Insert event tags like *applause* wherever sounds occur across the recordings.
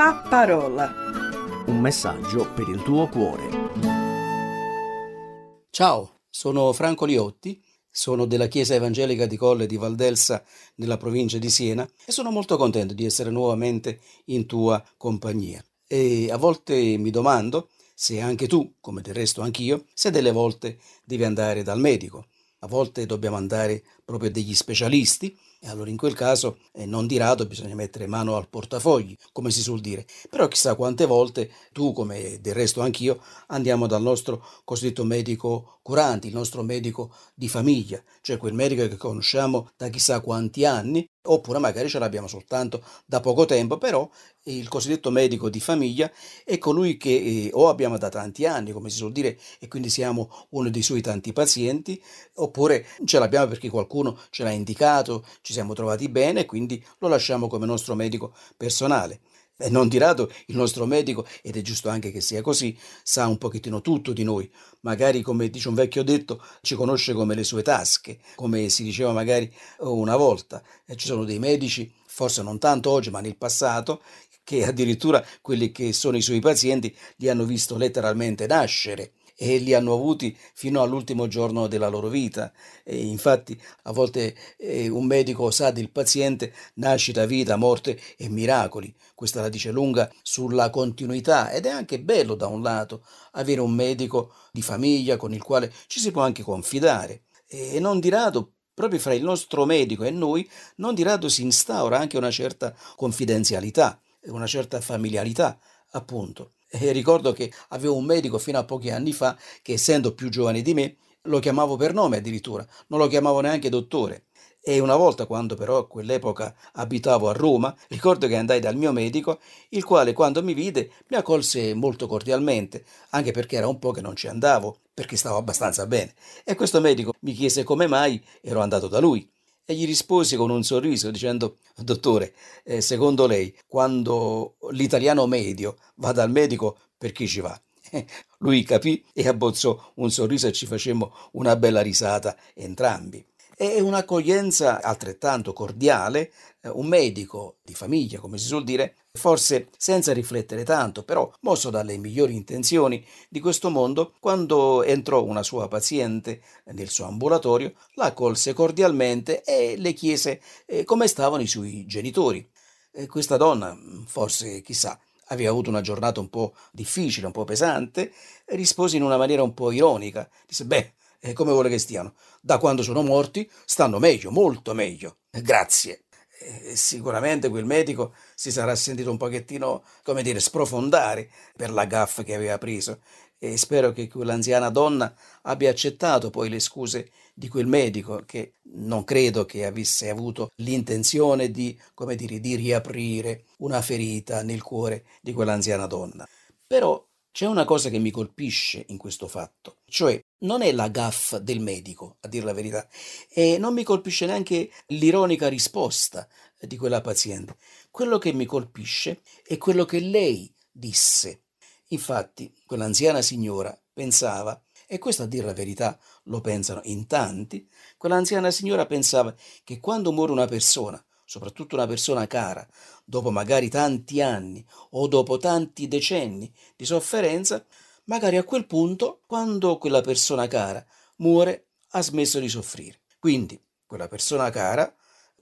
La parola. Un messaggio per il tuo cuore. Ciao, sono Franco Liotti, sono della Chiesa Evangelica di Colle di Valdelsa nella provincia di Siena e sono molto contento di essere nuovamente in tua compagnia. E a volte mi domando se anche tu, come del resto anch'io, se delle volte devi andare dal medico. A volte dobbiamo andare proprio degli specialisti e allora in quel caso eh, non di rado bisogna mettere mano al portafogli, come si suol dire. Però chissà quante volte tu, come del resto anch'io, andiamo dal nostro cosiddetto medico curante, il nostro medico di famiglia, cioè quel medico che conosciamo da chissà quanti anni, oppure magari ce l'abbiamo soltanto da poco tempo, però il cosiddetto medico di famiglia è colui che eh, o abbiamo da tanti anni, come si suol dire, e quindi siamo uno dei suoi tanti pazienti, oppure ce l'abbiamo perché qualcuno ce l'ha indicato, ci siamo trovati bene quindi lo lasciamo come nostro medico personale. E non di rado il nostro medico, ed è giusto anche che sia così, sa un pochettino tutto di noi. Magari, come dice un vecchio detto, ci conosce come le sue tasche, come si diceva magari una volta. E ci sono dei medici, forse non tanto oggi, ma nel passato, che addirittura quelli che sono i suoi pazienti li hanno visto letteralmente nascere e li hanno avuti fino all'ultimo giorno della loro vita. E infatti a volte eh, un medico sa del paziente nascita, vita, morte e miracoli. Questa la dice lunga sulla continuità ed è anche bello da un lato avere un medico di famiglia con il quale ci si può anche confidare. E non di rado proprio fra il nostro medico e noi, non di rado si instaura anche una certa confidenzialità, una certa familiarità, appunto. E ricordo che avevo un medico fino a pochi anni fa che, essendo più giovane di me, lo chiamavo per nome addirittura, non lo chiamavo neanche dottore. E una volta, quando però a quell'epoca abitavo a Roma, ricordo che andai dal mio medico, il quale quando mi vide mi accolse molto cordialmente, anche perché era un po' che non ci andavo, perché stavo abbastanza bene. E questo medico mi chiese come mai ero andato da lui e gli risposi con un sorriso dicendo dottore eh, secondo lei quando l'italiano medio va dal medico per chi ci va? *laughs* Lui capì e abbozzò un sorriso e ci facemmo una bella risata entrambi. È un'accoglienza altrettanto cordiale, eh, un medico di famiglia, come si suol dire, forse senza riflettere tanto, però mosso dalle migliori intenzioni di questo mondo, quando entrò una sua paziente nel suo ambulatorio, la accolse cordialmente e le chiese eh, come stavano i suoi genitori. E questa donna, forse chissà, aveva avuto una giornata un po' difficile, un po' pesante, rispose in una maniera un po' ironica. Disse, beh, e come vuole che stiano? Da quando sono morti stanno meglio, molto meglio. Grazie. E sicuramente quel medico si sarà sentito un pochettino, come dire, sprofondare per la gaffa che aveva preso e spero che quell'anziana donna abbia accettato poi le scuse di quel medico che non credo che avesse avuto l'intenzione di, come dire, di riaprire una ferita nel cuore di quell'anziana donna. Però c'è una cosa che mi colpisce in questo fatto, cioè non è la gaffa del medico, a dire la verità, e non mi colpisce neanche l'ironica risposta di quella paziente. Quello che mi colpisce è quello che lei disse. Infatti, quell'anziana signora pensava, e questo a dire la verità lo pensano in tanti, quell'anziana signora pensava che quando muore una persona, soprattutto una persona cara, dopo magari tanti anni o dopo tanti decenni di sofferenza, magari a quel punto, quando quella persona cara muore, ha smesso di soffrire. Quindi quella persona cara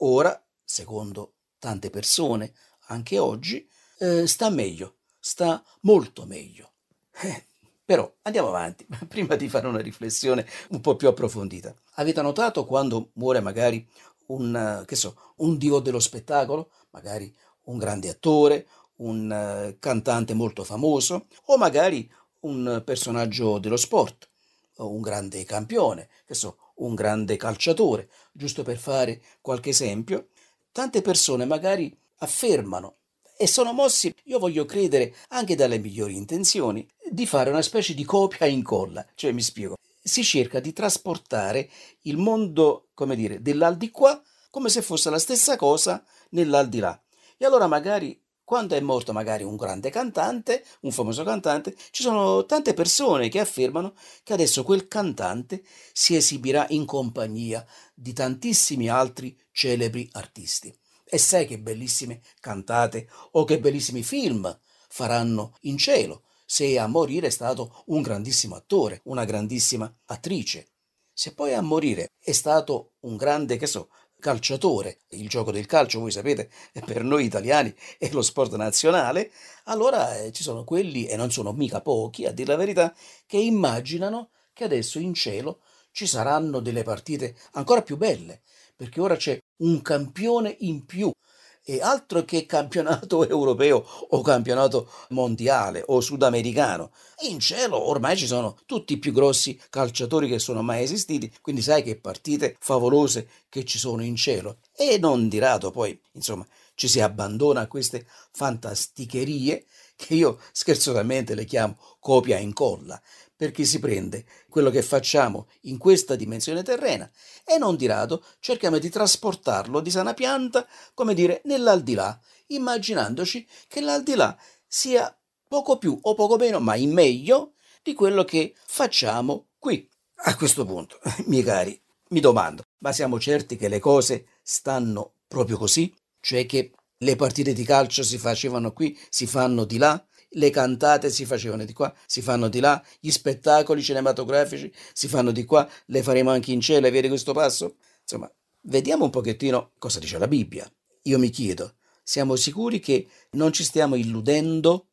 ora, secondo tante persone, anche oggi, eh, sta meglio, sta molto meglio. Eh, però andiamo avanti, *laughs* prima di fare una riflessione un po' più approfondita. Avete notato quando muore magari un, so, un dio dello spettacolo, magari un grande attore, un uh, cantante molto famoso o magari un personaggio dello sport, un grande campione, che so, un grande calciatore, giusto per fare qualche esempio, tante persone magari affermano e sono mossi, io voglio credere, anche dalle migliori intenzioni, di fare una specie di copia e incolla, cioè mi spiego si cerca di trasportare il mondo, come dire, dell'aldilà come se fosse la stessa cosa nell'aldilà. E allora magari quando è morto magari un grande cantante, un famoso cantante, ci sono tante persone che affermano che adesso quel cantante si esibirà in compagnia di tantissimi altri celebri artisti. E sai che bellissime cantate o che bellissimi film faranno in cielo se a morire è stato un grandissimo attore, una grandissima attrice. Se poi a morire è stato un grande, che so, calciatore, il gioco del calcio, voi sapete, per noi italiani è lo sport nazionale, allora eh, ci sono quelli, e non sono mica pochi, a dire la verità, che immaginano che adesso in cielo ci saranno delle partite ancora più belle, perché ora c'è un campione in più e altro che campionato *laughs* europeo o campionato mondiale o sudamericano. In cielo ormai ci sono tutti i più grossi calciatori che sono mai esistiti, quindi sai che partite favolose che ci sono in cielo. E non di rado poi, insomma, ci si abbandona a queste fantasticherie che io scherzosamente le chiamo copia e incolla, perché si prende quello che facciamo in questa dimensione terrena e non di rado cerchiamo di trasportarlo di sana pianta, come dire, nell'aldilà, immaginandoci che l'aldilà sia poco più o poco meno, ma in meglio di quello che facciamo qui. A questo punto, *laughs* miei cari, mi domando, ma siamo certi che le cose stanno proprio così? Cioè che le partite di calcio si facevano qui, si fanno di là? le cantate si facevano di qua, si fanno di là, gli spettacoli cinematografici si fanno di qua, le faremo anche in cielo vedi questo passo? Insomma, vediamo un pochettino cosa dice la Bibbia. Io mi chiedo, siamo sicuri che non ci stiamo illudendo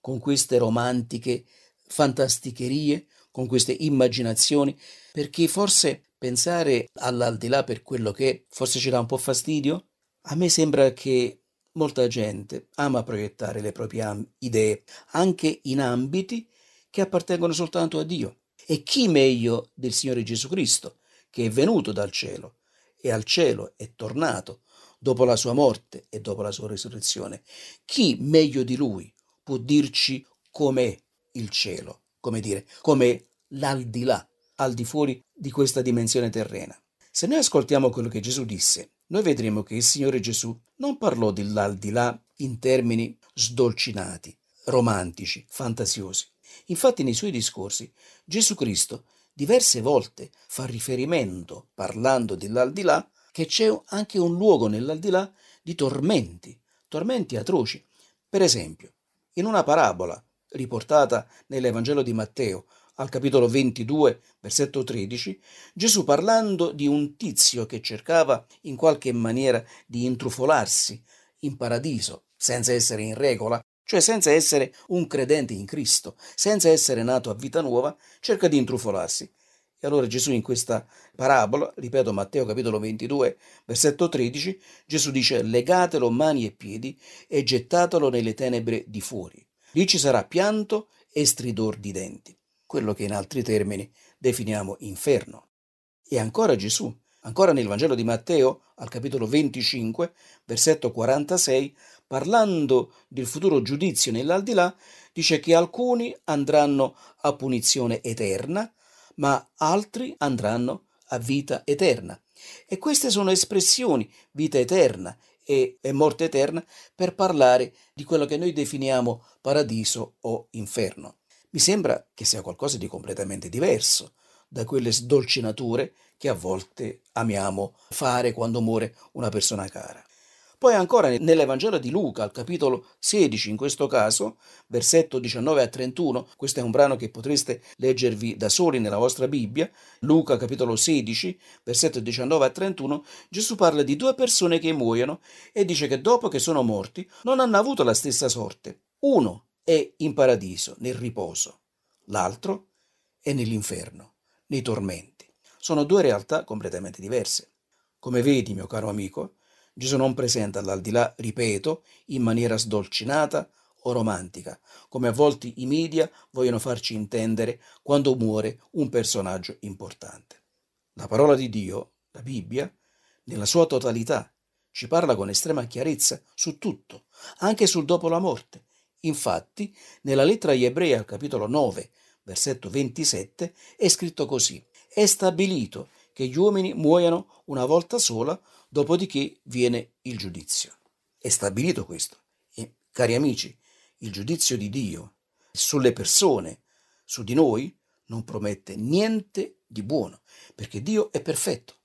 con queste romantiche fantasticherie, con queste immaginazioni, perché forse pensare all'aldilà per quello che è, forse ci dà un po' fastidio? A me sembra che Molta gente ama proiettare le proprie idee anche in ambiti che appartengono soltanto a Dio. E chi meglio del Signore Gesù Cristo, che è venuto dal cielo e al cielo è tornato dopo la sua morte e dopo la sua risurrezione? Chi meglio di lui può dirci com'è il cielo, come dire, com'è l'aldilà, al di fuori di questa dimensione terrena? Se noi ascoltiamo quello che Gesù disse noi vedremo che il Signore Gesù non parlò dell'aldilà in termini sdolcinati, romantici, fantasiosi. Infatti nei suoi discorsi Gesù Cristo diverse volte fa riferimento, parlando dell'aldilà, che c'è anche un luogo nell'aldilà di tormenti, tormenti atroci. Per esempio, in una parabola riportata nell'Evangelo di Matteo, al capitolo 22, versetto 13, Gesù parlando di un tizio che cercava in qualche maniera di intrufolarsi in paradiso senza essere in regola, cioè senza essere un credente in Cristo, senza essere nato a vita nuova, cerca di intrufolarsi. E allora Gesù in questa parabola, ripeto Matteo capitolo 22, versetto 13, Gesù dice legatelo mani e piedi e gettatelo nelle tenebre di fuori. Lì ci sarà pianto e stridor di denti quello che in altri termini definiamo inferno. E ancora Gesù, ancora nel Vangelo di Matteo, al capitolo 25, versetto 46, parlando del futuro giudizio nell'aldilà, dice che alcuni andranno a punizione eterna, ma altri andranno a vita eterna. E queste sono espressioni, vita eterna e, e, morte eterna, per parlare di quello che noi definiamo paradiso o inferno. Mi sembra che sia qualcosa di completamente diverso da quelle sdolcinature che a volte amiamo fare quando muore una persona cara. Poi ancora nell'Evangelo di Luca, al capitolo 16, in questo caso, versetto 19 a 31, questo è un brano che potreste leggervi da soli nella vostra Bibbia, Luca capitolo 16, versetto 19 a 31, Gesù parla di due persone che muoiono e dice che dopo che sono morti non hanno avuto la stessa sorte. Uno è in paradiso, nel riposo, l'altro è nell'inferno, nei tormenti. Sono due realtà completamente diverse. Come vedi, mio caro amico, Gesù non presenta l'aldilà, ripeto, in maniera sdolcinata o romantica, come a volte i media vogliono farci intendere quando muore un personaggio importante. La parola di Dio, la Bibbia, nella sua totalità, ci parla con estrema chiarezza su tutto, anche sul dopo la morte, Infatti, nella lettera agli Ebrei al capitolo 9, versetto 27, è scritto così: È stabilito che gli uomini muoiano una volta sola, dopodiché viene il giudizio. È stabilito questo. E, cari amici, il giudizio di Dio sulle persone, su di noi, non promette niente di buono, perché Dio è perfetto,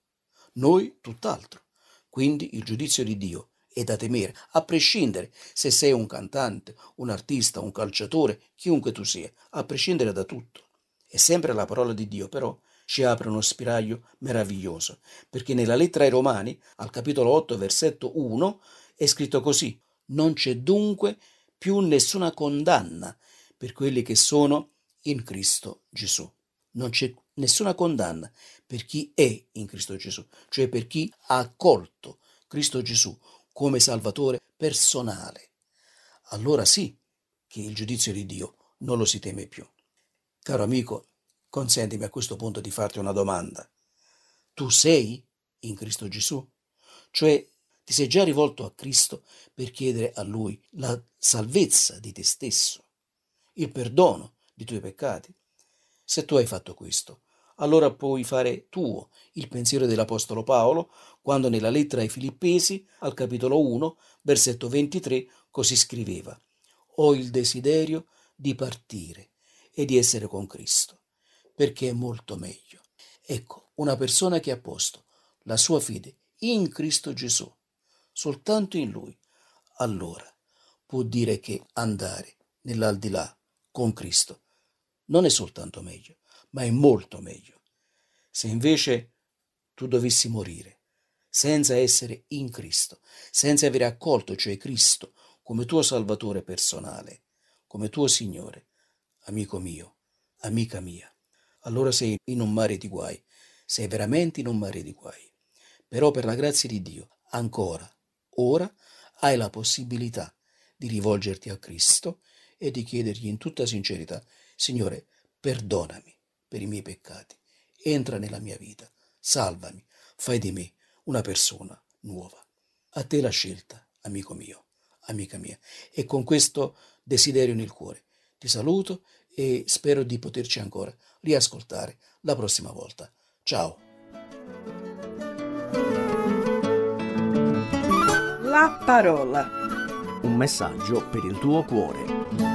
noi tutt'altro. Quindi il giudizio di Dio è da temere, a prescindere se sei un cantante, un artista, un calciatore, chiunque tu sia, a prescindere da tutto. E sempre la parola di Dio, però, ci apre uno spiraglio meraviglioso, perché nella lettera ai Romani, al capitolo 8, versetto 1, è scritto così: Non c'è dunque più nessuna condanna per quelli che sono in Cristo Gesù. Non c'è nessuna condanna per chi è in Cristo Gesù, cioè per chi ha accolto Cristo Gesù come Salvatore personale. Allora sì che il giudizio di Dio non lo si teme più. Caro amico, consentimi a questo punto di farti una domanda. Tu sei in Cristo Gesù? Cioè ti sei già rivolto a Cristo per chiedere a Lui la salvezza di te stesso, il perdono dei tuoi peccati? Se tu hai fatto questo, allora puoi fare tuo il pensiero dell'Apostolo Paolo quando nella lettera ai Filippesi, al capitolo 1, versetto 23, così scriveva, Ho il desiderio di partire e di essere con Cristo, perché è molto meglio. Ecco, una persona che ha posto la sua fede in Cristo Gesù, soltanto in Lui, allora può dire che andare nell'aldilà con Cristo non è soltanto meglio, ma è molto meglio. Se invece tu dovessi morire senza essere in Cristo, senza avere accolto, cioè Cristo, come tuo Salvatore personale, come tuo Signore, amico mio, amica mia, allora sei in un mare di guai, sei veramente in un mare di guai. Però per la grazia di Dio, ancora, ora, hai la possibilità di rivolgerti a Cristo e di chiedergli in tutta sincerità, Signore, perdonami per i miei peccati, entra nella mia vita, salvami, fai di me una persona nuova. A te la scelta, amico mio, amica mia. E con questo desiderio nel cuore ti saluto e spero di poterci ancora riascoltare la prossima volta. Ciao. La parola. Un messaggio per il tuo cuore.